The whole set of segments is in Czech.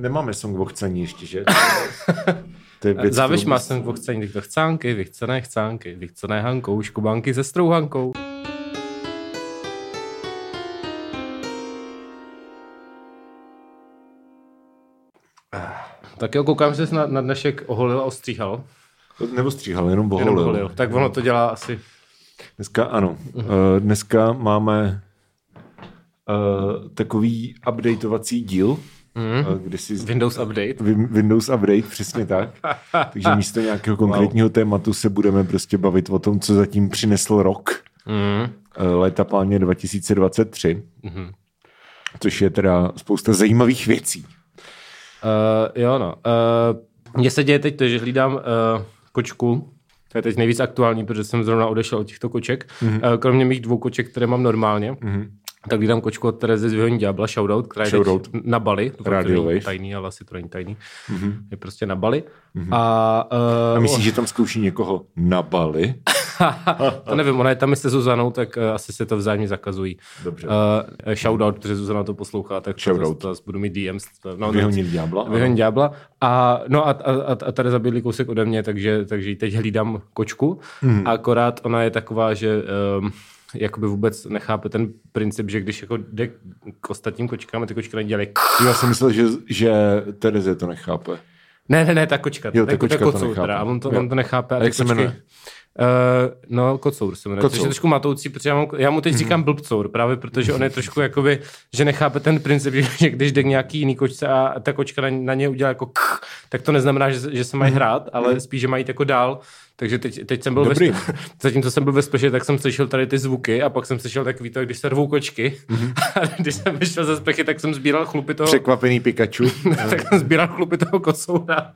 nemáme song o chcení ještě, že? To je Závěš má jsem v chcení, tak to chcánky, vychcené chcánky, vychcené hankou, škubanky se strouhankou. Tak jo, koukám, že jsi na, na dnešek oholil a ostříhal. Nebo stříhal, jenom Jenom boholil. oholil. Tak ono to dělá asi. Dneska ano. Uh, dneska máme uh, takový updateovací díl, mm. uh, kde si Windows Update. Win- Windows Update, přesně tak. Takže místo nějakého konkrétního wow. tématu se budeme prostě bavit o tom, co zatím přinesl rok. Mm. Léta páně 2023. Mm. Což je teda spousta zajímavých věcí. Uh, jo, no. Uh, mně se děje teď to, že hlídám uh, kočku, to je teď nejvíc aktuální, protože jsem zrovna odešel od těchto koček. Mm-hmm. Uh, kromě mých dvou koček, které mám normálně, mm-hmm. Tak hlídám kočku od Terezy z Vyhoní Diabla, shoutout, která je Shoutout. na Bali. Wave. tajný, ale asi to není tajný. Mm-hmm. Je prostě na Bali. Mm-hmm. A, uh, A myslíš, že tam zkouší někoho na Bali? to nevím, ona je tam se Zuzanou, tak uh, asi se to vzájemně zakazují. Dobře. Uh, shoutout, protože Zuzana to poslouchá, tak to Shoutout. to zase budu mít DMs. To, no, Vyhonil ďábla? Vyhoň ďábla. A, no a, a, a, a tady zabili kousek ode mě, takže, takže ji teď hlídám kočku. Hmm. A akorát ona je taková, že um, jakoby vůbec nechápe ten princip, že když jako jde k ostatním kočkám a ty kočky nedělají Já jsem myslel, že, že Tereze to nechápe. ne, ne, ne, ta kočka. Jo, ta ta kočka to kocour nechápe. teda, a on to, Jo. on to nechápe. A ty jak se jmenuje? Uh, no, kocour se jmenuje, což Kocour. je trošku matoucí, protože já, mám, já mu teď říkám blbcour, právě protože on je trošku jakoby, že nechápe ten princip, že, když jde k nějaký jiný kočce a ta kočka na, na ně udělá jako k, tak to neznamená, že, že se mají hrát, ale spíš, že mají jít jako dál. Takže teď, teď jsem byl Dobrý. ve spe- zatímco jsem byl ve spleše, tak jsem slyšel tady ty zvuky a pak jsem slyšel takový to, když se rvou kočky. A když jsem vyšel ze splechy, tak jsem sbíral chlupy toho, Překvapený Pikachu. tak jsem sbíral chlupy toho kocoura,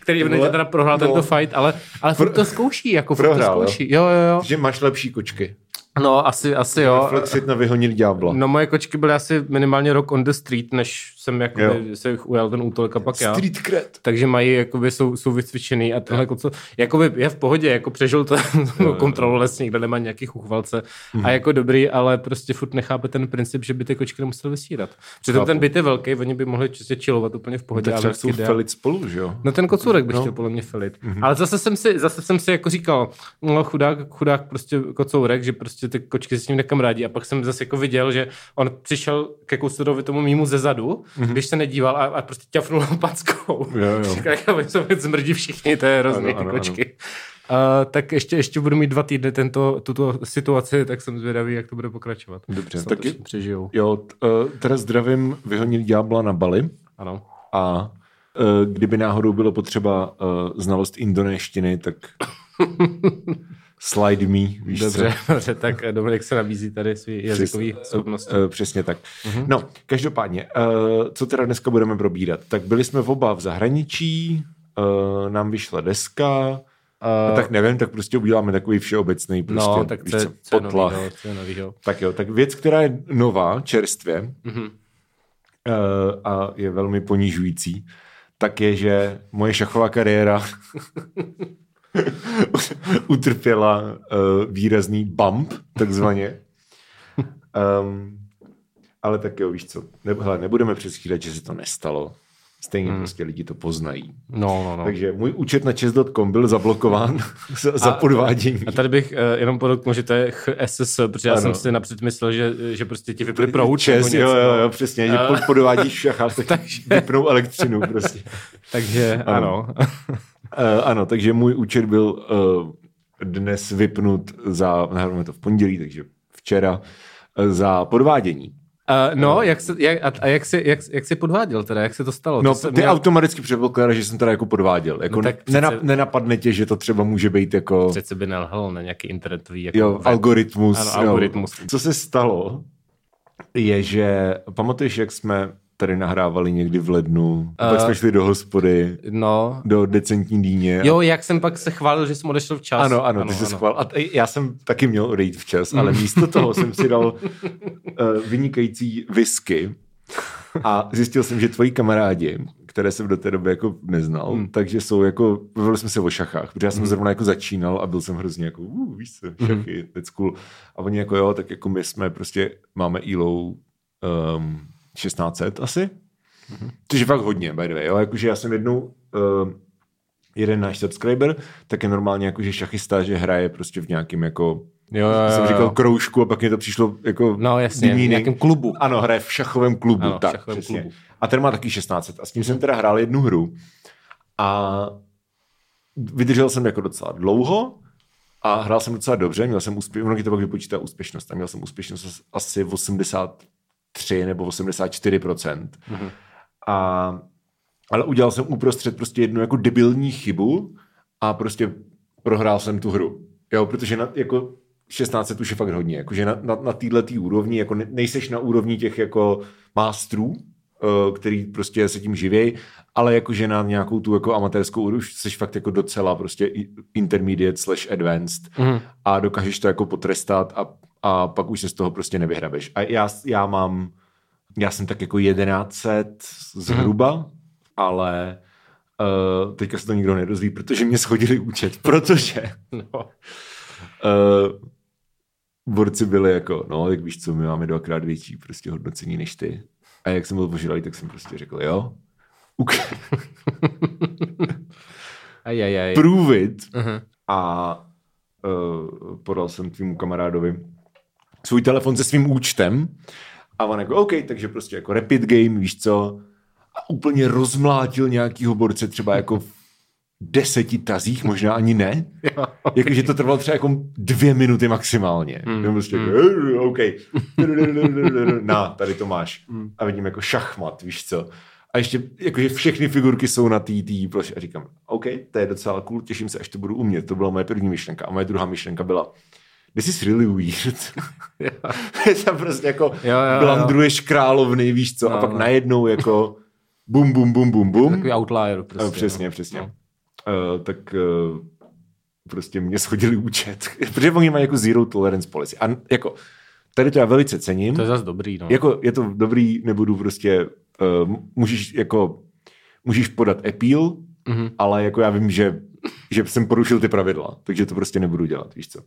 který v teda prohrál no. tento fight, ale, ale furt to zkouší, jako Prohrál, to jo? zkouší. Jo, jo, jo. že máš lepší kočky. No, asi, asi jo. Flexit na vyhonil ďábla. No moje kočky byly asi minimálně rok on the street, než jsem Jo. jakoby, se ujal ten útolek a pak já. Street cred. Takže mají, jakoby, jsou, jsou vycvičený a tenhle koco, jakoby je v pohodě, jako přežil to kontrolu lesní, kde nemá nějaký chuchvalce Mhm. a jako dobrý, ale prostě furt nechápe ten princip, že by ty kočky nemuseli vysírat. Přitom Chápu. ten byt je velký, oni by mohli čistě chillovat úplně v pohodě. Tak a třeba jde. felit spolu, že jo? No ten kocůrek by No. chtěl podle mě filit. Mm-hmm. Ale zase jsem si, zase jsem si jako říkal, no chudák, chudák prostě kocourek, že prostě ty kočky se s ním nekamarádí. A pak jsem zase jako viděl, že on přišel ke kousurovi tomu mýmu ze zadu, mm-hmm. když se nedíval a, a prostě ťafnul packou. Jo, jo. Říkal, věc zmrdí všichni, to je hrozný, Ano, ty ano, kočky. A, tak ještě, ještě budu mít dva týdny tento, tuto situaci, tak jsem zvědavý, jak to bude pokračovat. Dobře, Snad taky- přežijou. Jo, t- uh, teda zdravím vyhonil ďábla na Bali Ano. a uh, kdyby náhodou bylo potřeba uh, znalost indonéštiny, tak slide me, víš Dobře, co? dobře, tak Dominik se nabízí tady svý jazykový schopnosti. Uh, přesně tak. Mm-hmm. No, každopádně, uh, co teda dneska budeme probírat? Tak byli jsme v oba v zahraničí, nám vyšla deska, uh, tak nevím, tak prostě uděláme takový všeobecný prostě, no, tak víš co, co, potlach. novýho, co novýho. Tak jo, tak věc, která je nová, čerstvě Mhm. uh, a je velmi ponižující, tak je, že moje šachová kariéra utrpěla uh, výrazný bump, takzvaně. Um, ale tak jo, víš co, ne, hele, nebudeme přestírat, že se to nestalo. Stejně hmm. prostě lidi to poznají. No, no, no. Takže můj účet na chess.com byl zablokován za, za podvádění. A tady bych uh, jenom podotknul, že to je HSS, protože já Ano. jsem si napřed myslel, že, že prostě ti vyply proud. Čes, jo, jo, no. jo, přesně, že A- pod podvádíš v šachách, tak Takže- vypnou elektřinu prostě. Takže ano. Uh, ano, takže můj účet byl uh, dnes vypnut za, nahráváme to v pondělí, takže včera, uh, za podvádění. Uh, no, jak se, jak, a, a jak, si, jak, jak jsi podváděl teda, jak se to stalo? No, to ty měl- automaticky předpokládáš, že jsem teda jako podváděl. Jako No no, tak přece- nenap, nenapadne tě, že to třeba může být jako Přece by nelhal na nějaký internetový jako jo, web. algoritmus. Ano, jo. algoritmus. Co se stalo, je, že pamatuješ, jak jsme tady nahrávali někdy v lednu, a pak Eh, jsme šli do hospody, No, do decentní dýně. jo, jak jsem pak se chválil, že jsem odešel včas. Ano, ano, ty jsi schvál. A t- já jsem taky měl odejít včas, ale místo toho jsem si dal uh, vynikající whisky a zjistil jsem, že tvoji kamarádi, které jsem do té doby jako neznal, hmm. takže jsou jako, bavili jsme se o šachách, protože já jsem hmm. zrovna jako začínal a byl jsem hrozně jako, uh, víš co, šachy, hmm. that's cool. A oni jako jo, tak jako my jsme prostě, máme ELO um, 1600 asi, Což je fakt hodně, by the way. Jo? Jakože já jsem jednou, uh, jeden náš subscriber, tak je normálně jakože šachista, že hraje prostě v nějakým jako Jo, jo, jo, jsem říkal kroužku a pak mi to přišlo jako No jasně, v nějakém klubu. Ano, hraje v šachovém klubu. Ano, v tak, šachovém přesně. klubu. A ten má taky 16. A s tím jsem teda hrál jednu hru. A vydržel jsem jako docela dlouho a hrál jsem docela dobře. Měl jsem úspěch, to pak vypočítá úspěšnost. A měl jsem úspěšnost asi 83 nebo 84 mm-hmm. A ale udělal jsem uprostřed prostě jednu jako debilní chybu a prostě prohrál jsem tu hru. Jo, protože na, jako 16 už je fakt hodně, jakože na, na, na této úrovni, jako ne, nejseš na úrovni těch jako mástrů, eh, který prostě se tím živějí, ale jakože na nějakou tu jako amatérskou úroveň jsi fakt jako docela prostě intermediate slash advanced Mhm. a dokážeš to jako potrestat a, a pak už se z toho prostě nevyhrabeš. A já, já mám, já jsem tak jako 1100 zhruba, ale uh, teďka se to nikdo nedozví, protože mě schodili účet, protože No. uh, borci byli jako, no, tak víš co, my máme dvakrát větší prostě hodnocení než ty. A jak jsem byl požadavý, tak jsem prostě řekl, jo, uk- Aj, aj, aj. prove it. Mhm. A uh, podal jsem tvýmu kamarádovi svůj telefon se svým účtem a on jako, OK, takže prostě jako rapid game, víš co, a úplně rozmlátil nějakýho borce třeba jako v deseti tazích, možná ani ne. Jakože to trvalo třeba jako dvě minuty maximálně. Mm, prostě jako, "Eh, OK. Na, tady to máš. A vidím jako šachmat, víš co. A ještě jakože všechny figurky jsou na té ploše. A říkám, OK, to je docela cool, těším se, až to budu umět. To byla moje první myšlenka. A moje druhá myšlenka byla, this is really weird. to prostě jako Jo, jo, blandruješ královny, víš co. a No, pak no. najednou jako bum, bum, bum, bum, bum. Takový outlier Prostě, prostě. přesně, přesně. No. Uh, tak uh, prostě mě schodili účet, protože oni mají jako zero tolerance policy. A jako, tady to já velice cením. To je zase dobrý, no. Jako je to dobrý, nebudu prostě, uh, můžeš jako, můžeš podat appeal, mm-hmm. ale jako já vím, že, že jsem porušil ty pravidla, takže to prostě nebudu dělat, víš co.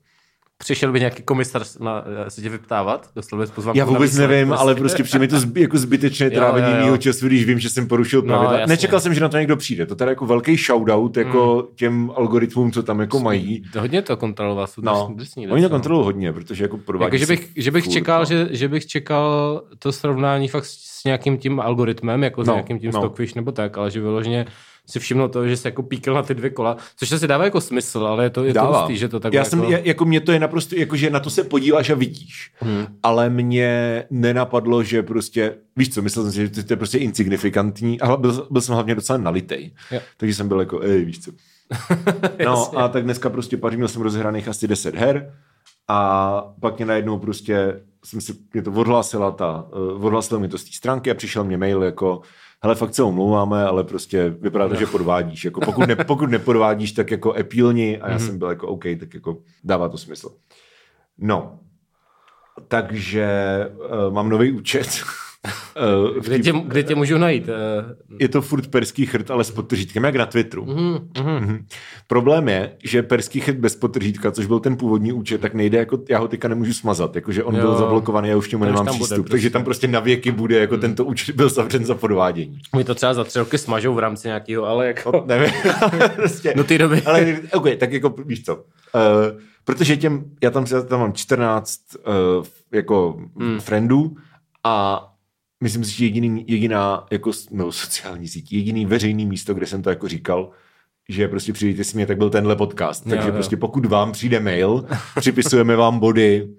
Přišel by nějaký komisař na, eh, se tě vyptávat? Dostal bys pozvánku Já na vůbec výslech, nevím, prostě. ale prostě přijde mi to zby, jako zbytečné trávení mého času, když vím, že jsem porušil No, pravidla. jasně. Nečekal jsem, že na to někdo přijde. To teda jako velký shoutout jako těm algoritmům, co tam jako mají. To hodně to kontroloval, jsou No, no, drsní. oni to kontrolují hodně, protože jako provádí Jako, že bych, že bych furt, čekal, no. že, že bych čekal to srovnání fakt s nějakým tím algoritmem, jako s No, nějakým tím no. Stockfish nebo tak, ale že vyloženě si všiml to, že se jako píkl na ty dvě kola, což se dává jako smysl, ale je to, je to Dává. hustý, že to tak Já jsem, jako... jako... jako mě to je naprosto, jako že na to se podíváš a vidíš. Hmm. Ale mě nenapadlo, že prostě, víš co, myslel jsem si, že to, to je prostě insignifikantní, ale byl, byl jsem hlavně docela nalitej. Jo. Takže jsem byl jako, ej, víš co. No a tak dneska prostě paří, měl jsem rozehraných asi 10 her a pak mě najednou prostě, jsem si, mě to odhlásila ta, uh, odhlásilo mě to z té stránky a přišel mě mail jako, hele, fakt se omlouváme, ale prostě vypadá to, že podvádíš. Jako pokud, ne, pokud nepodvádíš, tak jako epílni a já Mhm. jsem byl jako OK, tak jako dává to smysl. No, takže uh, mám nový účet. Uh, Kde tě, kde tě můžu najít? Eh, je to furt perský chrt, ale s podtržítkem, jak na Twitteru. mhm, mhm. Problém je, že perský chrt bez podtržítka, což byl ten původní účet, tak nejde, jako já ho teďka nemůžu smazat, jakože on Jo. byl zablokovaný, já už k němu nemám tam bude přístup, prostě. takže tam prostě na věky bude, jako tento účet byl zavřen za podvádění. My to třeba za tři roky smažou v rámci nějakého, ale jako... Nevím, ale prostě, No ty doby. ale OK, tak jako víš co, uh, protože těm, já tam, já tam mám 14 uh, jako hmm. friendů a myslím si, že jediný, jediná jako, no, sociální síť, jediný veřejný místo, kde jsem to jako říkal, že prostě přijdete si mě, tak byl tenhle podcast. Jo, Takže jo. prostě pokud vám přijde mail, připisujeme vám body,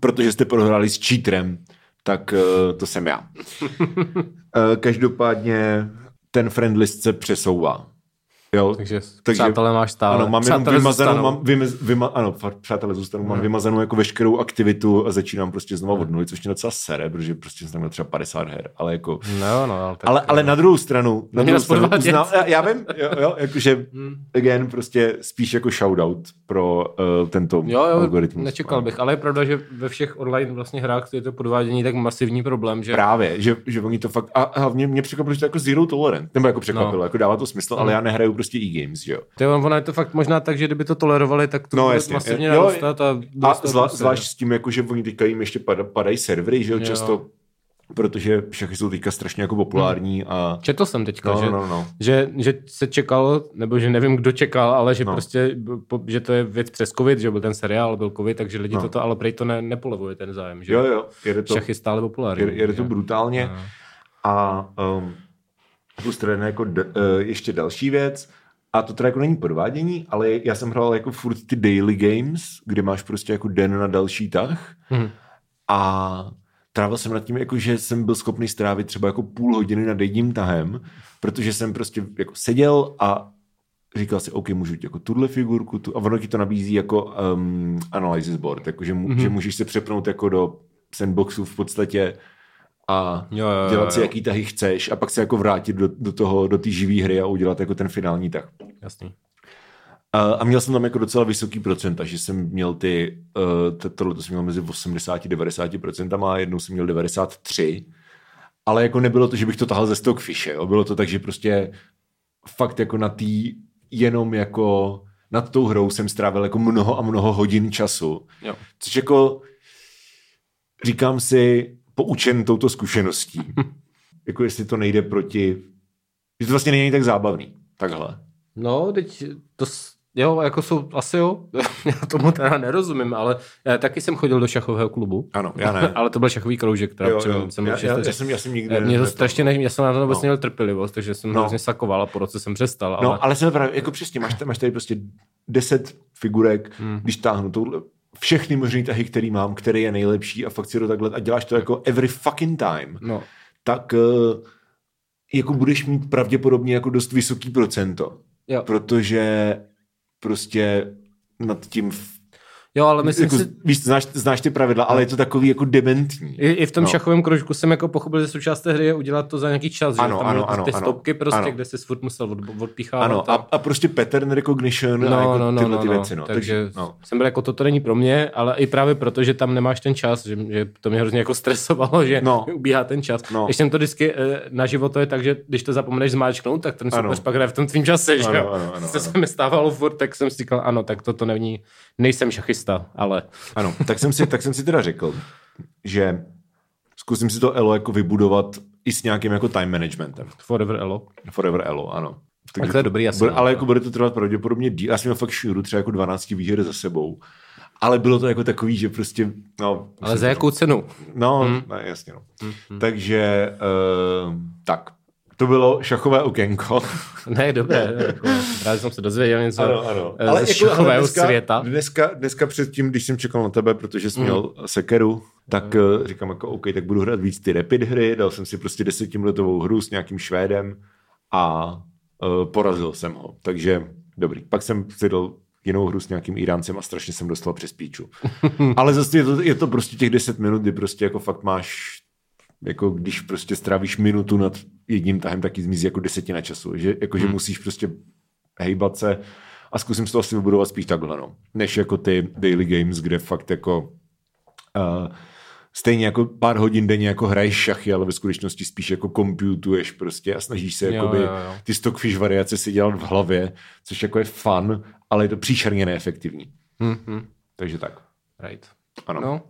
protože jste prohráli s cheaterem, tak uh, to jsem já. Uh, každopádně ten friend list se přesouvá. Jo, Takže, Takže přátelé máš stále. ano, mám jenom Přátelé vymazanou, zůstanou. mám vymaz, vyma, ano, přátelé zůstanou, mám vymazanou jako veškerou aktivitu a začínám prostě znova od nuly, což mě docela sere, protože prostě jsem tam měl třeba 50 her, ale jako... No, no, ale, tak, Ale, ale na druhou stranu, na druhou stranu uznám, já, já vím, jo, jo, jakože Hmm. again, prostě spíš jako shoutout pro uh, tento Jo, jo, algoritmus. nečekal bych, ale je pravda, že ve všech online vlastně hrách je to podvádění tak masivní problém, že Právě, že, že oni to fakt, a hlavně mě překvapilo, že to jako zero tolerant, nebo jako překvapilo, no. jako dává to smysl, ale já nehraju prostě e-games, že jo. to je, ono je to fakt možná tak, že kdyby to tolerovali, tak to No, bude jasně. masivně Jo, narůstat a, A zvla, prostě. zvlášť s tím, jako, že oni teďka jim ještě pada, padají servery, že jo, Jo. často protože šachy jsou teďka strašně jako populární a... Četl jsem teďka, No, že, no, no. Že, že se čekalo, nebo že nevím, kdo čekal, ale že No. prostě, že to je věc přes covid, že byl ten seriál, byl covid, takže lidi No. toto, ale prej to ne, nepolevuje ten zájem, že Jo, jo, jede to, šach je stále populární. jede, jede to brutálně a um, teda jako d, uh, ještě další věc, a to teda jako není podvádění, ale já jsem hrál jako furt ty daily games, kde máš prostě jako den na další tah Mhm. a trávil jsem nad tím, jako, že jsem byl schopný strávit třeba jako půl hodiny nad jedním tahem, protože jsem prostě jako seděl a říkal si, OK, můžu jako tuhle figurku, tu, a ono ti to nabízí jako um, analysis board, jakože Mhm. mm-hmm. že můžeš se přepnout jako do sandboxu v podstatě a Jo, jo, jo, dělat si, jo. jaký tahy chceš a pak se jako vrátit do, do toho, do té živé hry a udělat jako ten finální tah. Jasný. A, a měl jsem tam jako docela vysoký procenta, že jsem měl ty, uh, to, tohle to jsem měl mezi 80 a 90 procentama, a jednou jsem měl 93, ale jako nebylo to, že bych to tahal ze stockfishe, jo? bylo to tak, že prostě fakt jako na tý jenom jako nad tou hrou jsem strávil jako mnoho a mnoho hodin času, Jo. což jako říkám si poučen touto zkušeností, jako jestli to nejde proti, že to vlastně není tak zábavný, takhle. No, teď to, jo, jako jsou, asi jo, já tomu teda nerozumím, ale já taky jsem chodil do šachového klubu. Ano, já ne. ale to byl šachový kroužek, teda Jo, jo. jsem Já, já, já, jsem, já jsem nikdy Mě to strašně ne, já jsem na to vůbec No. měl trpělivost, takže jsem No. hrozně sakoval a po roce jsem přestal. Ale... No, ale jsem právě, jako přesně, máš, máš tady prostě deset figurek, hmm. když táhnu touhle, všechny možný tahy, který mám, který je nejlepší a fakt si to takhle a děláš to jako every fucking time, no. tak uh, jako budeš mít pravděpodobně jako dost vysoký procento, Jo. protože prostě nad tím jo, ale myslím jako, si, víš, znáš, znáš ty pravidla, ale je to takový jako dementní. i, i v tom No. šachovém kroužku jsem jako pochopil, že součást té hry je udělat to za nějaký čas, Ano, že tam ano, ano, ty ano. stopky prostě, Ano. kde jsi furt musel od, odpíchávat. Ano, a, a prostě pattern recognition a No, jako no, no, tyhle no, ty no. věci. No. Takže no. jsem byl jako, toto není pro mě, ale i právě proto, že tam nemáš ten čas, že, že to mě hrozně jako stresovalo, že No. ubíhá ten čas. No. Když jsem to vždycky eh, na život, to je tak, že když to zapomeneš zmáčknout, tak ten soupeř pak hraje v tom tvým čase, že Ano, ano, ano. se mi stávalo furt, tak jsem si říkal, ano, tak toto není, nejsem šachista, ale Ano, tak jsem si, tak jsem si teda řekl, že zkusím si to Elo jako vybudovat i s nějakým jako time managementem. forever elo. Forever Elo, ano. Tak to je dobrý asi, Bude, no. ale jako bude to trvat pravděpodobně díl. Já jsem měl fakt šuru, třeba jako 12 výher za sebou. Ale bylo to jako takový, že prostě, no... Ale za jakou cenu? No, Hmm. mm. ne, jasně, no. Mm. Takže, uh, tak. To bylo šachové okénko. Ne, dobré, jako, právě jsem se dozvěděl něco Ano, ano. eh, Ale ze jako, šachového dneska, světa. Dneska, dneska předtím, když jsem čekal na tebe, protože jsi měl sekeru, tak uh, říkám jako OK, tak budu hrát víc ty rapid hry, dal jsem si prostě desetiminutovou hru s nějakým Švédem a uh, porazil jsem ho. Takže dobrý. Pak jsem si dal jinou hru s nějakým Iráncem a strašně jsem dostal přes píču. Ale zase je to, je to prostě těch 10 minut, kdy prostě jako fakt máš jako když prostě strávíš minutu nad jedním tahem, tak zmizí jako desetina času. Že, jako, že Hmm. musíš prostě hejbat se a zkusím si to asi vybudovat spíš takhle, no. Než jako ty daily games, kde fakt jako uh, stejně jako pár hodin denně jako hraješ šachy, ale ve skutečnosti spíš jako komputuješ prostě a snažíš se Jo, jakoby jo, jo. ty stockfish variace si dělat v hlavě, což jako je fun, ale je to příšerně neefektivní. Mm-hmm. Takže tak. Right. Ano. No.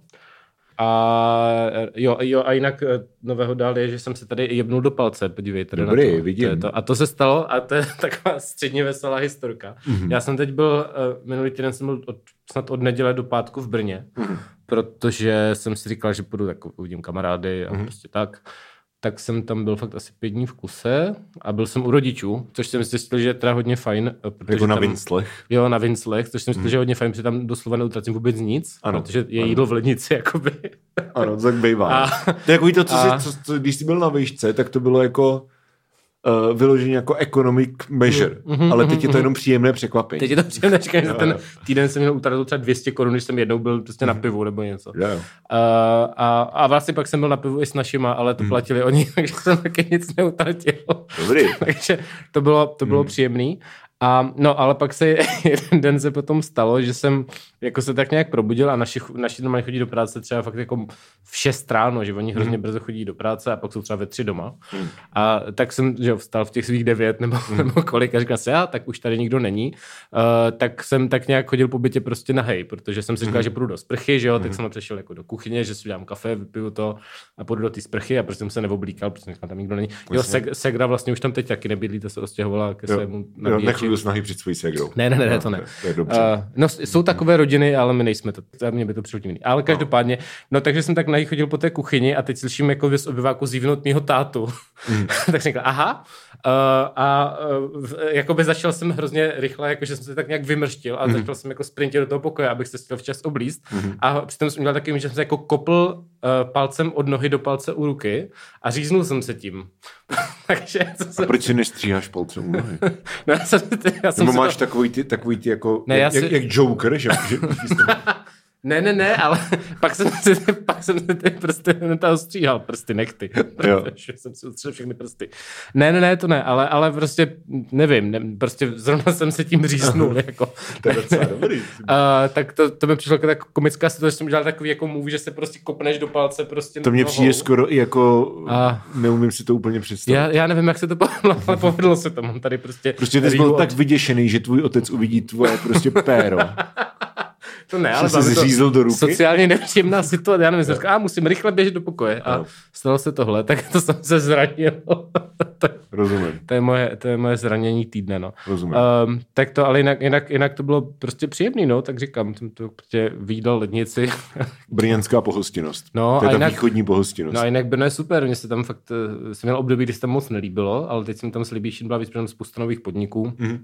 A jo, jo, a jinak eh, nového dál je, že jsem se tady jebnul do palce, podívejte. na Dobrý, to. vidím. To je to. A to se stalo a to je taková středně veselá historka. Mhm. Mm-hmm. Já jsem teď byl, uh, minulý týden jsem byl od, snad od neděle do pátku v Brně, Mhm. mm-hmm. protože jsem si říkal, že půjdu, tak uvidím kamarády a mm-hmm. prostě tak. Tak jsem tam byl fakt asi pět dní v kuse a byl jsem u rodičů, což jsem zjistil, že je teda hodně fajn. eh, Protože Jako na tam, Vinslech. Jo, na Vinslech, což jsem myslel, že je hodně fajn, protože tam doslova neutratím vůbec nic, Ano, protože je ano. jídlo v lednici, jakoby. Ano, to tak bývá. A- to je takový to, co, a- si, co, co, když jsi byl na výšce, tak to bylo jako uh, vyloženě jako economic measure, mm-hmm, ale teď je to jenom příjemné překvapení. Teď je to příjemné, říkám, že ten týden jsem měl utratil třeba 200 korun, když jsem jednou byl prostě na pivu nebo něco. Jo. Uh, a, a vlastně pak jsem byl na pivu i s našima, ale to platili oni, takže jsem taky nic neutratil. Dobrý. takže to bylo, to bylo příjemný. A no, ale pak se jeden den se potom stalo, že jsem jako se tak nějak probudil a naši, naši doma chodí do práce třeba fakt jako v 6 ráno, že oni hrozně mm. brzo chodí do práce a pak jsou třeba ve tři doma. Mm. A tak jsem že vstal v těch svých devět nebo, mm. nebo kolik a říkal se, já, tak už tady nikdo není. Uh, tak jsem tak nějak chodil po bytě prostě na hej, protože jsem si říkal, mm. že půjdu do sprchy, že jo, mm. tak jsem přešel jako do kuchyně, že si dám kafe, vypiju to a půjdu do té sprchy a prostě jsem se neoblíkal, protože tam nikdo není. Jo, Seg, Segra vlastně už tam teď taky nebydlí, to se ke svému nabíječi chvíli snahy před svojí segrou. Ne, ne, ne, ne to ne. To je dobře. Uh, no, jsou takové rodiny, ale my nejsme to. Mě by to přišlo divný. Ale každopádně, no takže jsem tak na chodil po té kuchyni a teď slyším jako z obyváku zívnout mýho tátu. Mm. tak jsem říkal, aha. Uh, a uh, jako by začal jsem hrozně rychle, jakože jsem se tak nějak vymrštil a mm. začal jsem jako sprintit do toho pokoje, abych se chtěl včas oblíst. Mm. A přitom jsem udělal takovým, že jsem se jako kopl uh, palcem od nohy do palce u ruky a říznul jsem se tím. Takže a proč si nestříháš palcem u nohy? no, já jsem, já jsem máš to... takový ty, takový ty jako, ne, jak, si... jak, Joker, že? že ne, ne, ne, ale pak jsem si, pak jsem si ty prsty to stříhal, prsty, nechty, protože jsem si ustřel všechny prsty. Ne, ne, ne, to ne, ale, ale prostě nevím, ne, prostě zrovna jsem se tím říznul, jako. to je docela dobrý. Uh, tak to, to mi přišlo jako tak komická situace, že jsem dělal takový jako move, že se prostě kopneš do palce prostě To mě přijde skoro i jako, a... neumím si to úplně představit. Já, já nevím, jak se to povedlo, ale povedlo se to, mám tady prostě... Prostě ty jsi byl tak vyděšený, že tvůj otec uvidí tvoje prostě péro. To ne, ale se zřízl do ruky. Sociálně nepříjemná situace. Já nevím, jsem říkal, a musím rychle běžet do pokoje. A no. stalo se tohle, tak to jsem se zranil. Rozumím. To je moje, to je moje zranění týdne, no. Rozumím. Um, tak to, ale jinak, jinak, jinak, to bylo prostě příjemný, no, tak říkám, jsem to prostě výdal lednici. Brněnská pohostinnost. No, to je ta jinak, východní pohostinnost. No a jinak Brno je super, mně se tam fakt, eh, jsem měl období, kdy se tam moc nelíbilo, ale teď jsem tam s Libíšin byla víc spousta nových podniků. Mm-hmm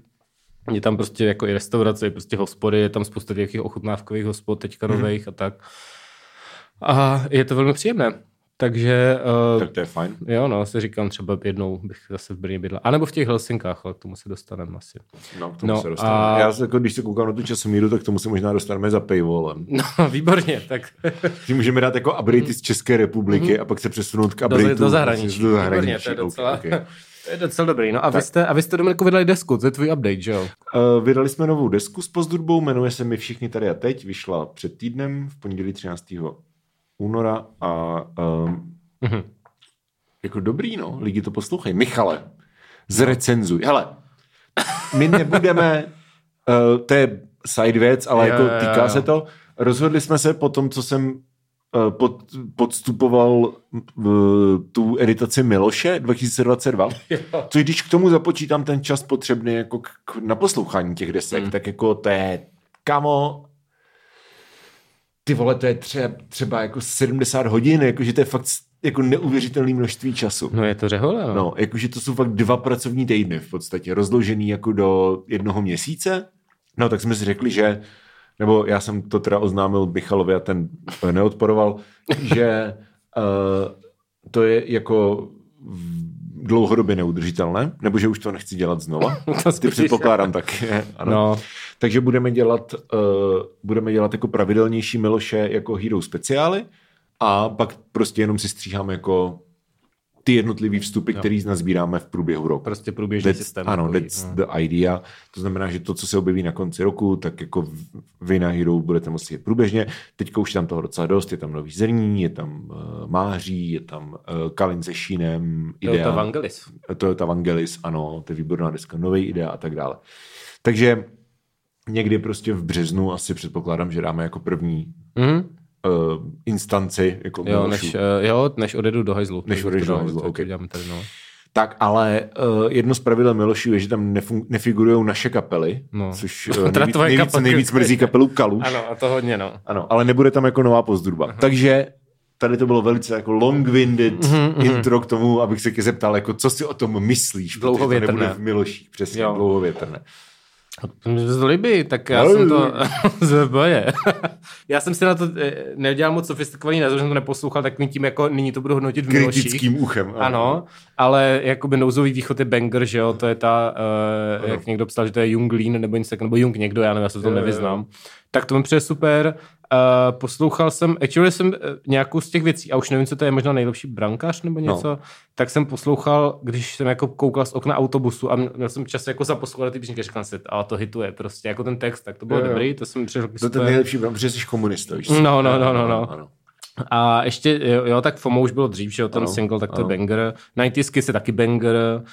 je tam prostě jako i restaurace, je prostě hospody, je tam spousta těch ochutnávkových hospod, teďka mhm. nových mm. a tak. A je to velmi příjemné. Takže... Uh, tak to je fajn. Jo, no, si říkám, třeba jednou bych zase v Brně bydlel. A nebo v těch Helsinkách, ale k tomu se dostaneme asi. No, k tomu no, se dostaneme. A... Já, jako, když se koukám na tu časomíru, tak tomu se možná dostaneme za paywallem. No, výborně, tak... Tím můžeme dát jako update z České republiky mm. a pak se přesunout k updateu. Do, do zahraničí. Do zahraničí. Výborně, to je docela... Okay, okay. To je docela dobrý. No a vy jste, a vy jste Dominiku vydali desku, to je tvůj update, že jo? Uh, vydali jsme novou desku s pozdrubou, jmenuje se Mi všichni tady a teď, vyšla před týdnem v pondělí 13. února a um, mm-hmm. jako dobrý, no, lidi to poslouchají. Michale, zrecenzuj. Hele, my nebudeme, uh, to je side věc, ale jo, jako týká jo, jo. se to. Rozhodli jsme se po tom, co jsem Eh, pod, podstupoval uh, tu editaci Miloše 2022, což když k tomu započítám ten čas potřebný jako k, k naposlouchání těch desek, mm. tak jako to je, kamo, ty vole, to je třeba, třeba jako 70 hodin, jakože to je fakt jako neuvěřitelné množství času. No je to řehole, no. no jakože to jsou fakt dva pracovní týdny v podstatě, rozložený jako do jednoho měsíce. No tak jsme si řekli, že nebo já jsem to teda oznámil Michalovi a ten neodporoval, že uh, to je jako dlouhodobě neudržitelné, nebo že už to nechci dělat znova. to Ty předpokládám tak. Ano. No. Takže budeme dělat, uh, budeme dělat jako pravidelnější Miloše jako hero speciály a pak prostě jenom si stříháme jako ty jednotlivé vstupy, které nazbíráme v průběhu roku. Prostě průběžný that's, systém. Ano, that's no. the idea. To znamená, že to, co se objeví na konci roku, tak jako vy na Hero budete moci jít průběžně. Teďka už tam toho docela dost, je tam nový zrní, je tam uh, máří, je tam uh, Kalin se šínem, idea. Toyota Vangelis. Toyota Vangelis, ano, to je výborná deska, nový idea a tak dále. Takže někdy prostě v březnu asi předpokládám, že dáme jako první mm uh, instanci. Jako jo, než, uh, jo, než odjedu do hajzlu. Než odjedu do hajzlu, okay. tady, no. Tak ale uh, jedno z pravidel Milošů je, že tam nefun- nefigurují naše kapely, no. což uh, nejvíc, nejvíc, nejvíc mrzí kapelu Kaluš. Ano, a to hodně, no. Ano, ale nebude tam jako nová pozdruba. Uh-huh. Takže tady to bylo velice jako long-winded uh-huh, intro k tomu, abych se tě zeptal, jako co si o tom myslíš, protože to nebude v Miloších, přesně, jo. dlouhovětrné. To líbí, tak já jsem to zboje. já jsem si na to eh, nedělal moc sofistikovaný názor, jsem to neposlouchal, tak tím jako nyní to budu hodnotit v Kritickým uchem. Ano, ano ale jakoby nouzový východ je banger, že jo, to je ta, uh, jak někdo psal, že to je Jung Lean nebo něco nebo Jung někdo, já nevím, já se to nevyznám. Tak to mi přijde super. Uh, poslouchal jsem, actually jsem uh, nějakou z těch věcí, a už nevím, co to je, možná nejlepší brankář nebo něco, no. tak jsem poslouchal, když jsem jako koukal z okna autobusu a měl jsem čas jako zaposlouchat ty písničky, říkal jsem, ale to hituje prostě, jako ten text, tak to bylo jo, dobrý, to jsem přišel. To je ten nejlepší, protože jsi komunista, víš? No, no, no, no, no. no. A ještě, jo, jo, tak FOMO už bylo dřív, že jo, ten ano, single, tak to ano. je banger. 90 je taky banger. Uh,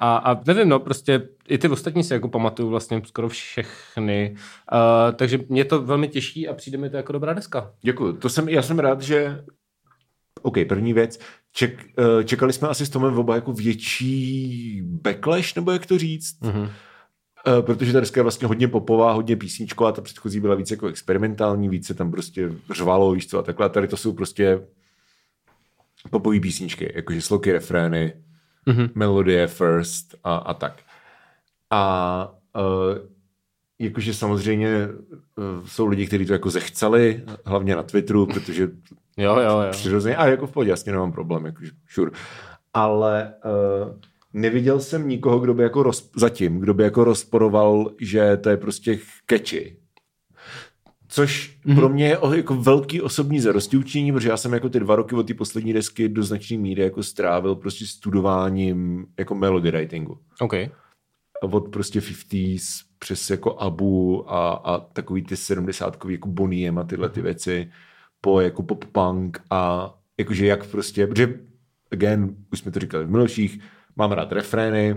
a, a nevím, no, prostě i ty ostatní si jako pamatuju vlastně skoro všechny. Uh, takže mě to velmi těší a přijde mi to jako dobrá deska. Děkuji. To jsem, já jsem rád, že OK, první věc. Ček, uh, čekali jsme asi s Tomem oba jako větší backlash, nebo jak to říct. Mm-hmm. Uh, protože ta deska je vlastně hodně popová, hodně písničková, ta předchozí byla více jako experimentální, více tam prostě řvalo, víš co, a takhle. A tady to jsou prostě popové písničky, jakože sloky, refrény, mm-hmm. melodie first a, a tak. A uh, jakože samozřejmě uh, jsou lidi, kteří to jako zechceli, hlavně na Twitteru, protože jo, jo, jo. přirozeně, a jako v pohodě, jasně nemám problém, jakože, sure. Ale uh, neviděl jsem nikoho, kdo by jako roz, zatím, kdo by jako rozporoval, že to je prostě catchy. Což mm-hmm. pro mě je jako velký osobní zarosti učení, protože já jsem jako ty dva roky od té poslední desky do značné míry jako strávil prostě studováním jako melody writingu. Okay od prostě 50s přes jako Abu a, a takový ty 70 jako Boniem a tyhle ty mhm. věci po jako pop punk a jakože jak prostě, protože again, už jsme to říkali v minulších, mám rád refrény,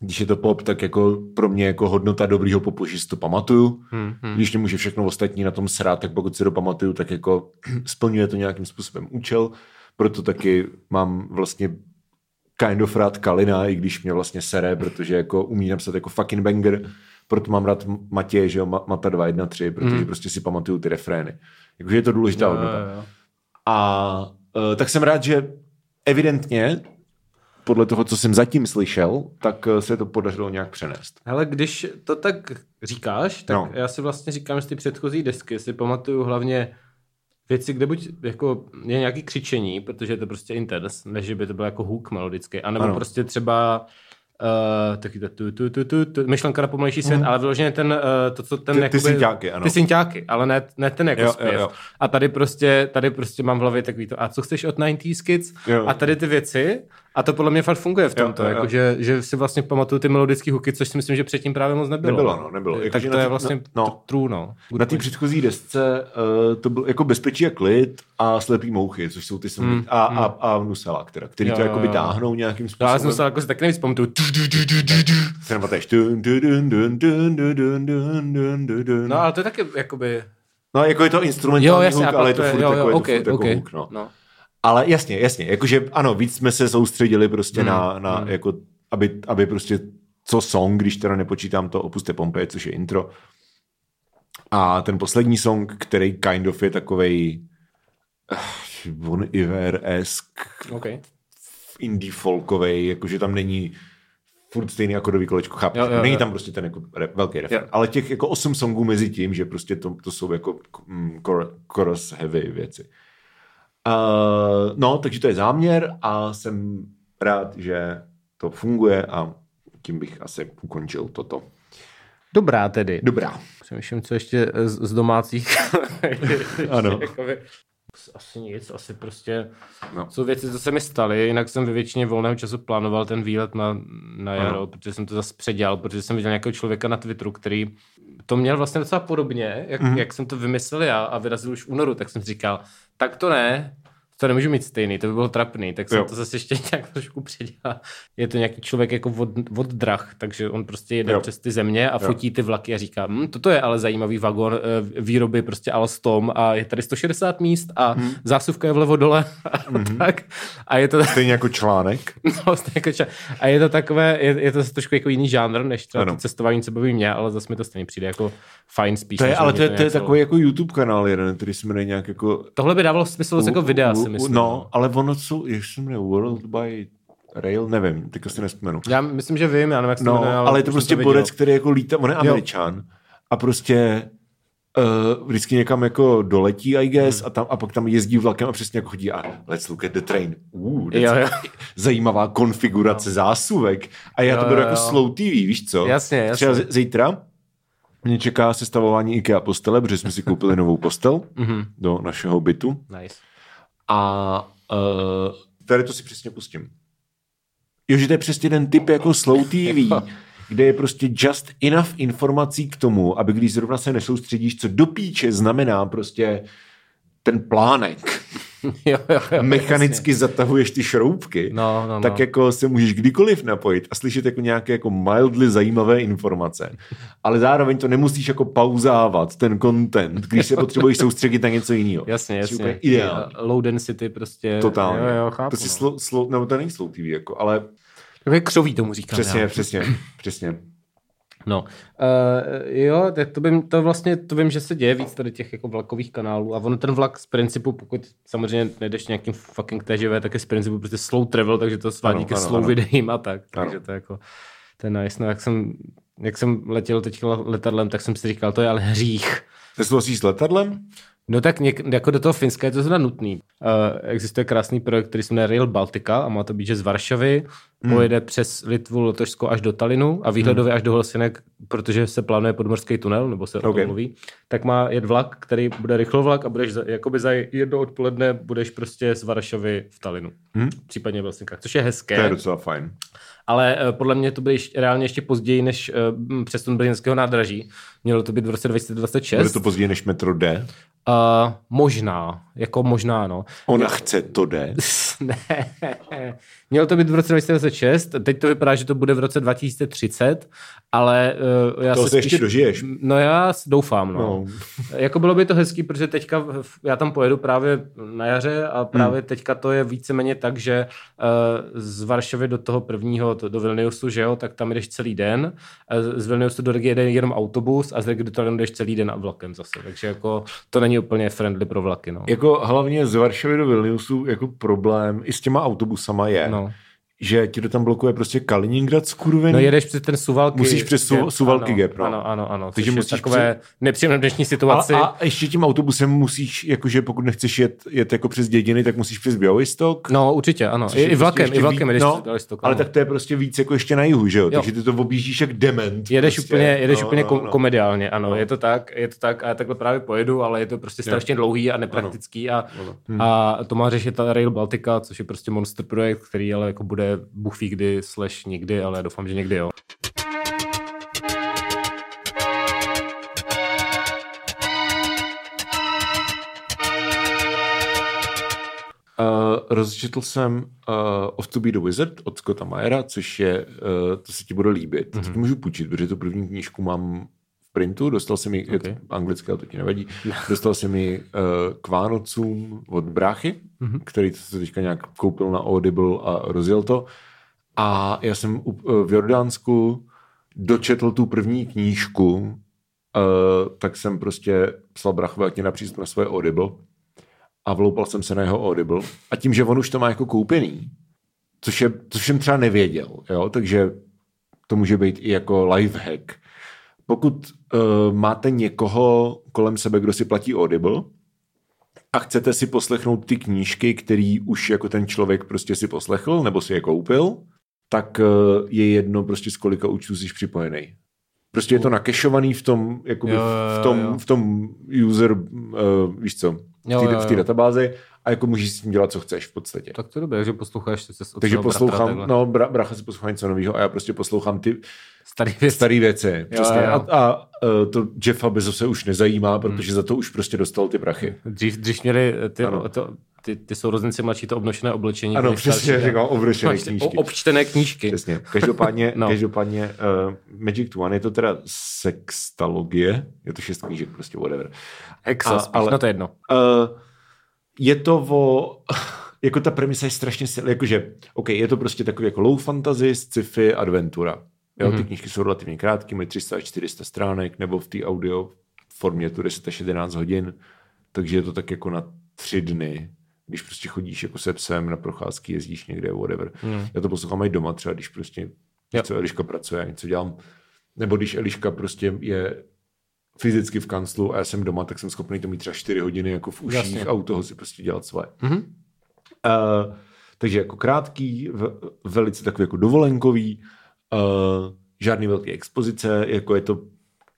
když je to pop, tak jako pro mě jako hodnota dobrýho popu, že si to pamatuju. Hmm, hmm. Když nemůže všechno ostatní na tom srát, tak pokud si to pamatuju, tak jako splňuje to nějakým způsobem účel. Proto taky mám vlastně kind of rád Kalina, i když mě vlastně sere, protože jako umí napsat jako fucking banger, proto mám rád Matěje, že jo, Mata 213, protože mm. prostě si pamatuju ty refrény. Jakože je to důležitá hodnota. A uh, tak jsem rád, že evidentně podle toho, co jsem zatím slyšel, tak e, se to podařilo nějak přenést. Ale když to tak říkáš, tak no. já si vlastně říkám, že ty předchozí desky si pamatuju hlavně věci, kde buď jako je nějaký křičení, protože je to prostě intens, než by to byl jako hook melodický, anebo ano. prostě třeba Uh, taky to, tu, tu, tu, tu, tu, myšlenka na pomalejší svět, mm. ale vyloženě ten, uh, to, co ten ty, jakoby, ty synťáky, ano. Ty synťáky, ale ne, ne ten jako jo, zpěv. Jo, jo. A tady prostě, tady prostě mám v hlavě takový to, a co chceš od 90s kids? Jo. A tady ty věci, a to podle mě fakt funguje v tomto, jo, jo, jo. Jako, že, že si vlastně pamatuju ty melodické hooky, což si myslím, že předtím právě moc nebylo. Nebylo, no, nebylo. Tak jako, to je vlastně no, true, no. Good na té předchozí desce uh, to bylo jako bezpečí a klid a slepý mouchy, což jsou ty samý, mm, a, mm. a, a Nusela, která, který jo, to jako by táhnou nějakým způsobem. Já jsem Nusela jako si taky nejvíc pamatuju. No, ale to je taky jakoby... No, jako je to instrumentální jo, jasně, hook, ale je to furt jo, jo, jako, okay, to furt okay. jako hook, no. no. Ale jasně, jasně, jakože ano, víc jsme se soustředili prostě mm, na, na mm. jako, aby, aby prostě co song, když teda nepočítám to Opuste Pompeje, což je intro. A ten poslední song, který kind of je takovej uh, Bon Iver-esk, okay. indie folkovej, jakože tam není furt stejný akodový kolečko, chápu. Jo, jo, není jo. tam prostě ten jako re, velký refer. Ale těch jako osm songů mezi tím, že prostě to, to jsou jako mm, chorus heavy věci. Uh, no, takže to je záměr a jsem rád, že to funguje a tím bych asi ukončil toto. Dobrá tedy. Dobrá. Přemýšlím, co ještě z, z domácích. ano. Asi nic, asi prostě no. jsou věci, co se mi staly, jinak jsem ve většině volného času plánoval ten výlet na, na jaro, ano. protože jsem to zase předělal, protože jsem viděl nějakého člověka na Twitteru, který to měl vlastně docela podobně, jak, mm-hmm. jak jsem to vymyslel já a vyrazil už v únoru, tak jsem říkal, tak to ne, to nemůžu mít stejný, to by bylo trapný, tak jsem jo. to zase ještě nějak trošku předělal. Je to nějaký člověk jako od, od drah, takže on prostě jede jo. přes ty země a jo. fotí ty vlaky a říká, hm, toto je ale zajímavý vagon e, výroby prostě Alstom a je tady 160 míst a hmm. zásuvka je vlevo dole a hmm. tak. A je to... Stejně jako článek. No, stejně jako článek. A je to takové, je, je to trošku jako jiný žánr, než třeba to cestování, co baví mě, ale zase mi to stejně přijde jako fajn spíš. To je, ale to je, to je takový jako YouTube kanál jeden, který jmenuje nějak jako... Tohle by dávalo smysl jako videa, si myslím. No, ale ono jsou, jak se jmenuje, World by Rail, nevím, teďka si nespomenu. Já myslím, že vím, já nevím, jak se no, jmenuje, ale, ale je to prostě borec, který jako lítá, on je američan jo. a prostě uh, vždycky někam jako doletí, I guess, hmm. a, tam, a pak tam jezdí vlakem a přesně jako chodí a let's look at the train. Uh, jo, jo. zajímavá konfigurace jo. zásuvek. A já jo, to beru jako slow TV, víš co? Jasně, jasně. Třeba zítra Mě čeká sestavování IKEA postele, protože jsme si koupili novou postel Mhm. do našeho bytu. Nice. A uh, tady to si přesně pustím. Jo, že to je přesně ten typ jako Slow TV, kde je prostě just enough informací k tomu, aby když zrovna se nesoustředíš, co do píče znamená prostě ten plánek. jo, jo, jo, Mechanicky zatahuješ ty šroubky. No, no, no. tak jako se můžeš kdykoliv napojit a slyšet jako nějaké jako mildly zajímavé informace. Ale zároveň to nemusíš jako pauzávat, ten content, když se potřebuješ soustředit na něco jiného. Jasně, jasně. úplně Ideální. Low density prostě. Totálně. Jo, jo, chápu. to si no. slow, slow, nebo to není slow TV, jako, ale Takové křoví tomu říkám. přesně, já. přesně, přesně. No, uh, jo, tak to, vím, to vlastně, to vím, že se děje víc tady těch jako vlakových kanálů a on ten vlak z principu, pokud samozřejmě nejdeš nějakým fucking TGV, tak je z principu prostě slow travel, takže to svádí Ano, ke ano, slow ano. videím a tak, Ano. takže to je jako, to je nice. No, jak jsem, jak jsem letěl teď letadlem, tak jsem si říkal, to je ale hřích. Nesouhlasíš s letadlem? No tak něk, jako do toho Finska je to zrovna nutný. Uh, existuje krásný projekt, který se jmenuje Rail Baltica a má to být, že z Varšavy hmm. pojede přes Litvu, Lotošsko až do Talinu a výhledově až do Helsinek, protože se plánuje podmorský tunel, nebo se okay. o tom mluví, tak má jet vlak, který bude rychlovlak a budeš za, jakoby za jedno odpoledne budeš prostě z Varšavy v Talinu. Hmm. Případně v Helsinkách, což je hezké. To je docela fajn. Ale uh, podle mě to bude ještě, reálně ještě později než uh, přes ten brněnského nádraží. Mělo to být v roce 2026. Bude to později než metro D. Uh, možná, jako možná, no. Ona chce to D. ne. Mělo to být v roce 2026, teď to vypadá, že to bude v roce 2030, ale uh, já To se ještě dožiješ. No já doufám, no. No. Jako bylo by to hezký, protože teďka, já tam pojedu právě na jaře a právě hmm. teďka to je víceméně tak, že uh, z Varšavy do toho prvního, to, do Vilniusu, že jo, tak tam jdeš celý den, uh, z Vilniusu do Rigi jede jenom autobus a z Rigi do Tallinnu jdeš celý den a vlakem zase, takže jako to není úplně friendly pro vlaky, no. Jako hlavně z Varšavy do Vilniusu jako problém i s těma autobusama je, No. Že ti to tam blokuje prostě Kaliningrad skurvený. No jedeš přes ten Suvalky. Musíš přes Su- Suvalky ano, gap, no. Ano, ano, ano. Takže musíš takové nepříjemné dnešní a, situaci. a ještě tím autobusem musíš, jakože pokud nechceš jet, jet jako přes dědiny, tak musíš přes Bělojistok. No určitě, ano. I, i vlakem, prostě i vlakem jedeš no, no, Bělostok, ale tak to je prostě víc jako ještě na jihu, že jo? Jo. Takže ty to objíždíš jak dement. Jedeš prostě. úplně, jedeš No, úplně no, no. komediálně, ano, je to tak, je to tak a já takhle právě pojedu, ale je to prostě strašně dlouhý a nepraktický a, a to má řešit ta Rail Baltica, což je prostě monster projekt, který ale jako bude Bůh ví kdy, slash nikdy, ale doufám, že někdy jo. Uh, rozčetl jsem uh, Of to be the Wizard od Scotta Mayera, což je, uh, to se ti bude líbit. Mm-hmm. To ti můžu půjčit, protože tu první knížku mám printu, dostal jsem ji, okay. Je to anglicky, ale to ti nevadí, dostal jsem ji uh, k Vánocům od bráchy, mm-hmm. který to se teďka nějak koupil na Audible a rozjel to. A já jsem u- uh, v Jordánsku dočetl tu první knížku, uh, tak jsem prostě psal brachovi, ať mě napříst na svoje Audible a vloupal jsem se na jeho Audible. A tím, že on už to má jako koupený, což, je, což jsem třeba nevěděl, jo? takže to může být i jako life hack. Pokud uh, máte někoho kolem sebe, kdo si platí Audible a chcete si poslechnout ty knížky, který už jako ten člověk prostě si poslechl nebo si je koupil, tak uh, je jedno prostě z kolika účtů jsi připojený. Prostě je to nakešovaný v tom, jakoby Jo, jo, v tom, jo. v tom user, uh, víš co, Jo, v té jo, jo. databázi a jako můžeš s tím dělat, co chceš v podstatě. Tak to je dobré, že posloucháš se od Takže bratra poslouchám, takhle. no, bra, bracha si poslouchá něco nového a já prostě poslouchám ty Starý věc. staré věci. Přesně. jo. A, a uh, to Jeffa Bezose už nezajímá, protože za to už prostě dostal ty prachy. Dřív, dřív měli ty, Ano. to, ty, ty sourozenci mladší to obnošené oblečení. Ano, přesně, říkám, ty knížky. o- Občtené knížky. Přesně. Každopádně, no. Každopádně uh, Magic to One je to teda sextalogie, je to šest knížek, prostě whatever. Hexa, A- ale- no to je jedno. Uh, je to o, jako ta premisa je strašně silná, jakože, OK, je to prostě takový jako low fantasy, sci-fi, adventura. Jo, ty knížky jsou relativně krátké, mají 300 až 400 stránek, nebo v té audio formě tu 10 až 11 hodin, takže je to tak jako na tři dny, když prostě chodíš jako se psem na procházky, jezdíš někde, whatever. Mm. Já to poslouchám i doma třeba, když prostě Jo. co Eliška pracuje, něco dělám, nebo když Eliška prostě je fyzicky v kanclu a já jsem doma, tak jsem schopný to mít třeba 4 hodiny jako v uších Jasně. a u toho si prostě dělat svoje. Mhm. Uh, takže jako krátký, v, velice takový jako dovolenkový, uh, žádný velký expozice, jako je to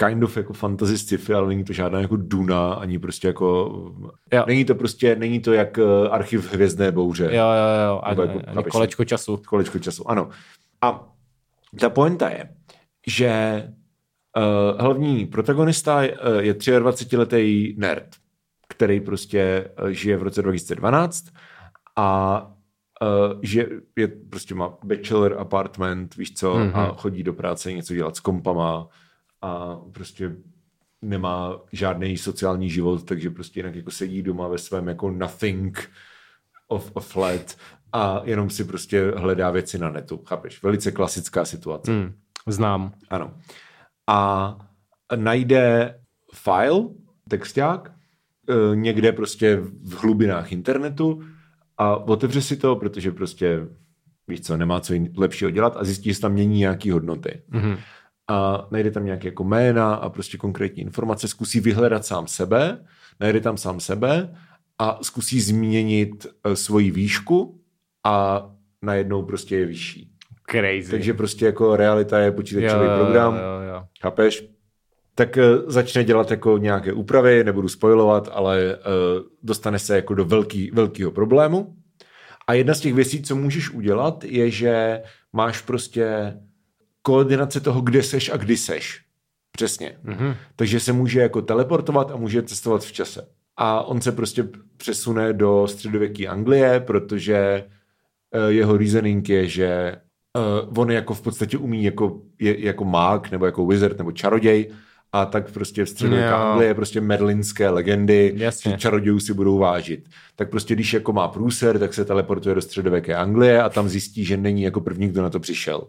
kind of jako fantasy sci-fi, ale není to žádná jako Duna, ani prostě jako... Jo. Není to prostě, není to jak eh, archiv Hvězdné bouře. Jo, jo, jo. A, Nebo jako, ani kolečko času. kolečko času, ano. A ta pointa je, že uh, hlavní protagonista je, uh, je 23-letý nerd, který prostě uh, žije v roce 2012 a uh, že je, prostě má bachelor apartment, víš co, mm-hmm. a chodí do práce něco dělat s kompama a prostě nemá žádný sociální život, takže prostě jinak jako sedí doma ve svém jako nothing of a flat a jenom si prostě hledá věci na netu, chápeš? Velice klasická situace. Hmm, znám. Ano. A najde file, texták, eh, někde prostě v hlubinách internetu a otevře si to, protože prostě víš co, nemá co lepšího dělat a zjistí, že tam mění nějaký hodnoty. Mhm. A najde tam nějaké jako jména a prostě konkrétní informace, zkusí vyhledat sám sebe, najde tam sám sebe a zkusí změnit eh, svoji výšku a najednou prostě je vyšší. Crazy. Takže prostě jako realita je počítačový jo, program, Jo, jo. chápeš? Tak eh, začne dělat jako nějaké úpravy, nebudu spojovat, ale uh, dostane se jako do velký, velkého problému. A jedna z těch věcí, co můžeš udělat, je, že máš prostě koordinace toho, kde seš a kdy seš. Přesně. Mhm. Takže se může jako teleportovat a může cestovat v čase. A on se prostě přesune do středověké Anglie, protože eh, jeho reasoning je, že uh, on jako v podstatě umí jako, je, jako mák, nebo jako wizard, nebo čaroděj, a tak prostě v středověké Jo. Anglie je prostě merlinské legendy, Jasně. že čarodějů si budou vážit. Tak prostě když jako má průser, tak se teleportuje do středověké Anglie a tam zjistí, že není jako první, kdo na to přišel.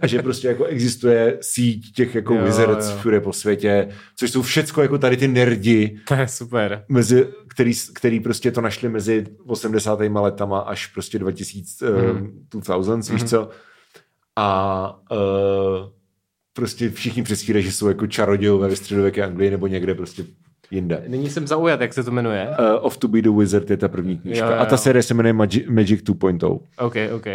A že prostě jako existuje síť těch jako Jo, wizards jo. všude po světě, což jsou všecko jako tady ty nerdi, To je super. mezi, který, který prostě to našli mezi 80. letama až prostě 2000, mm. 2000 víš co. A uh, prostě všichni předstírají, že jsou jako čarodějové ve středověké Anglii nebo někde prostě jinde. Nyní jsem zaujat, jak se to jmenuje. Uh, Off to be the Wizard je ta první knížka. Jo, jo, A ta jo. série se jmenuje Magic, Magic 2.0. OK, OK.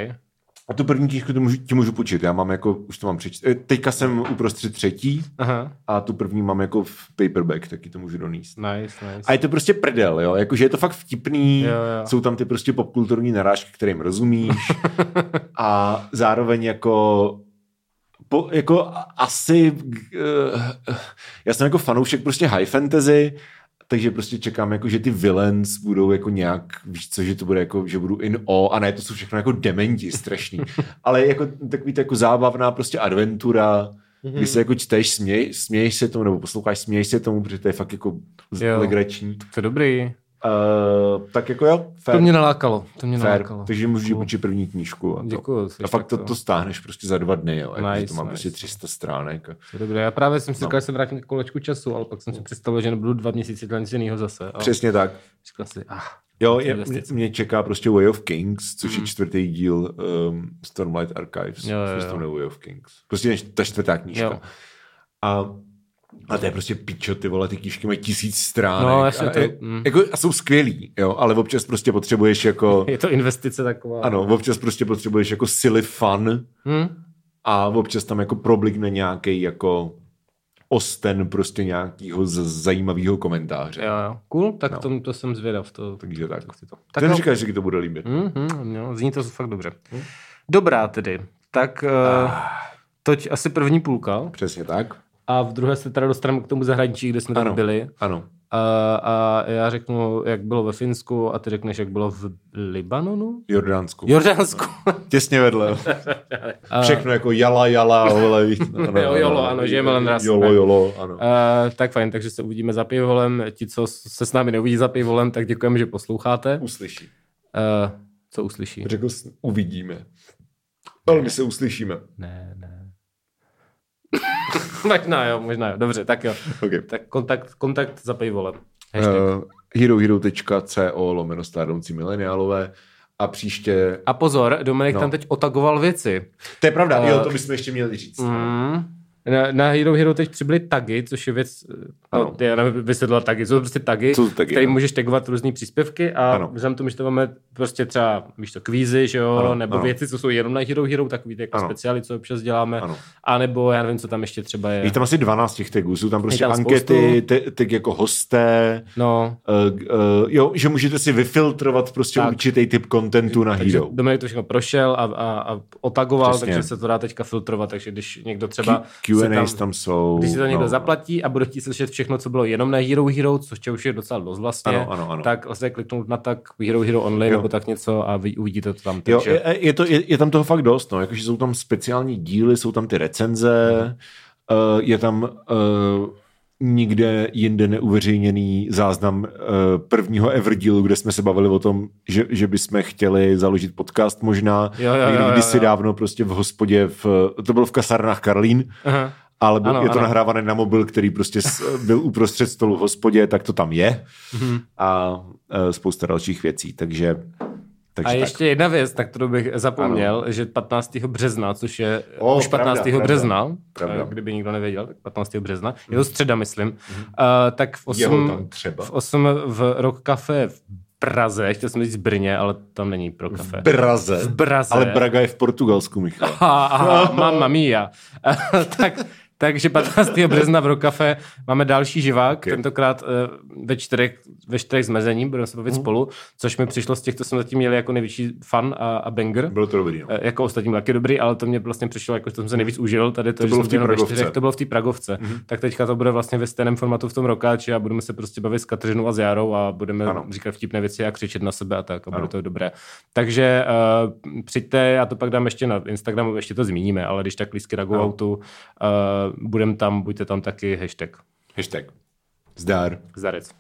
A tu první knížku ti můžu, ti můžu půjčit. Já mám jako, už to mám přečíst. Eh, Teďka jsem uprostřed třetí Aha, a tu první mám jako v paperback, taky to můžu donést. nice, nice. A je to prostě prdel, jo, jakože je to fakt vtipný, Jo, jo. jsou tam ty prostě popkulturní narážky, kterým rozumíš a zároveň jako po, jako asi uh, já jsem jako fanoušek prostě high fantasy, takže prostě čekám, jako, že ty villains budou jako nějak, víš co, že to bude jako, že budu in o a ne, to jsou všechno jako dementi strašný. Ale jako takový to jako zábavná prostě adventura, kdy se jako čteš, směj, směješ se tomu, nebo posloucháš, směješ se tomu, protože to je fakt jako Jo. legrační. To je dobrý. Uh, tak jako jo, fair, To mě nalákalo. To mě fair. nalákalo. takže můžu Cool. učit první knížku. A, to. Děkuju. a fakt to, to stáhneš prostě za dva dny, jo. Nice, Nice, to má nice. prostě 300 stránek. A... Dobré. Já právě jsem si No. říkal, že se vrátím k kolečku času, ale pak jsem si představil, že nebudu dva měsíce dělat nic jiného zase. A Přesně tak. říkal si, ah, Jo, je, mě, mě čeká prostě Way of Kings, což je čtvrtý díl um, Stormlight Archives. Jo, jo, jo. Way of Kings. Prostě než- ta čtvrtá knížka. Jo. A, a to je prostě pičo, ty vole, ty knížky mají tisíc stránek. No, jasně, a, to- mm. jako, a jsou skvělý, jo, ale občas prostě potřebuješ jako... je to investice taková. Ano, občas prostě potřebuješ jako silly fun Hm? a občas tam jako problikne nějaký jako osten prostě nějakého zajímavého komentáře. Jo, jo. Cool, tak No. to, to jsem zvědav. To, Takže tak. to. Tak Tak Ten no. říkáš, že ti to bude líbit. Mm-hmm, jo, zní to fakt dobře. Dobrá tedy. Tak uh, Ah. toť asi první půlka. Přesně tak. A v druhé se teda dostaneme k tomu zahraničí, kde jsme tam Ano. byli. Ano. A, a já řeknu, jak bylo ve Finsku a ty řekneš, jak bylo v Libanonu? Jordánsku. Jordánsku. Těsně vedle. Všechno jako jala, jala, víš. Ano, Jo, jolo, ano, žijeme len raz. Jolo, jolo, ano. Uh, tak fajn, takže se uvidíme za pivolem. Ti, co se s námi neuvidí za pivolem, tak děkujeme, že posloucháte. Uslyší. Uh, co uslyší? Řekl jsi, uvidíme. Ale my se uslyšíme. Ne, ne. možná jo, možná jo. Dobře, tak jo. Okay. Tak kontakt, kontakt za. Hashtag. Uh, herohero.co lomeno stárnoucí mileniálové a příště... A pozor, Dominik No. tam teď otagoval věci. To je pravda, Eh, jo, to bychom ještě měli říct. Mm. Na, na Hero Hero teď přibyly tagy, což je věc, no, já nevím, vysvětlila tagy, jsou to prostě tagy, Jsou tagy, které no. můžeš tagovat různé příspěvky a Ano. vzhledem tomu, že to máme prostě třeba, víš to, kvízy, že jo, Ano, nebo ano. věci, co jsou jenom na Hero Hero, takový ty jako Ano. speciály, co občas děláme, Ano. a nebo já nevím, co tam ještě třeba je. Je tam asi 12 těch tagů, jsou tam prostě tam ankety, tag jako hosté, No, uh, uh, jo, že můžete si vyfiltrovat prostě Tak. určitý typ kontentu na takže Hero. Dominik to všechno prošel a, a, a otagoval, Přesně. takže se to dá teďka filtrovat, takže když někdo třeba Q- se Q&As tam jsou. Když si to někdo no. zaplatí a bude chtít slyšet všechno, co bylo jenom na Hero Hero, což už je docela dost vlastně, Ano, ano, ano. tak lze kliknout na tak Hero Hero Only Jo. nebo tak něco a vy uvidíte to tam. Jo, Takže, je, je, to, je, je tam toho fakt dost, no. Jakože jsou tam speciální díly, jsou tam ty recenze, uh, je tam uh, nikde jinde neuveřejněný záznam uh, prvního ever dílu, kde jsme se bavili o tom, že, že bychom chtěli založit podcast možná. Jo, jo, někdy jo, jo, kdysi jo. dávno prostě v hospodě, v, to bylo v kasárnách Karlín, Aha. ale byl, Ano, je to ano. nahrávané na mobil, který prostě byl uprostřed stolu v hospodě, tak to tam je. Mhm. A uh, spousta dalších věcí, takže, takže A tak. ještě jedna věc, na kterou bych zapomněl, že 15. března, což je O, už 15. pravda, března, pravda. eh, kdyby nikdo nevěděl, tak 15. března, je to středa, myslím, uh, tak v Jeho 8, tam třeba. v 8 v Rock Cafe v Praze, chtěl jsem říct v Brně, ale tam není pro kafe. Braze. V Braze. Ale Braga je v Portugalsku, Michal. Aha, aha, mamma mia. tak, takže 15. března v Rokafe máme další živák, Okay. tentokrát eh, ve čtyřech, ve čtyřech zmezení, budeme se bavit Mhm. spolu, což mi přišlo z těch, co jsme zatím měli jako největší fan a, a banger. Bylo to dobrý, no. Eh, Jako ostatním taky dobrý, ale to mě vlastně přišlo, jako, to jsem se nejvíc užil. Tady to, To bylo v té Pragovce. čtyřech, to bylo v té Pragovce. Mm-hmm. Tak teďka to bude vlastně ve stejném formátu v tom rokáči a budeme se prostě bavit s Kateřinou a s Járou a budeme Ano. říkat vtipné věci a křičet na sebe a tak a Ano. bude to dobré. Takže uh, přijďte, já to pak dám ještě na Instagramu, ještě to zmíníme, ale když tak lísky na uh, budem tam, buďte tam taky hashtag. Hashtag. Zdar. Zarec.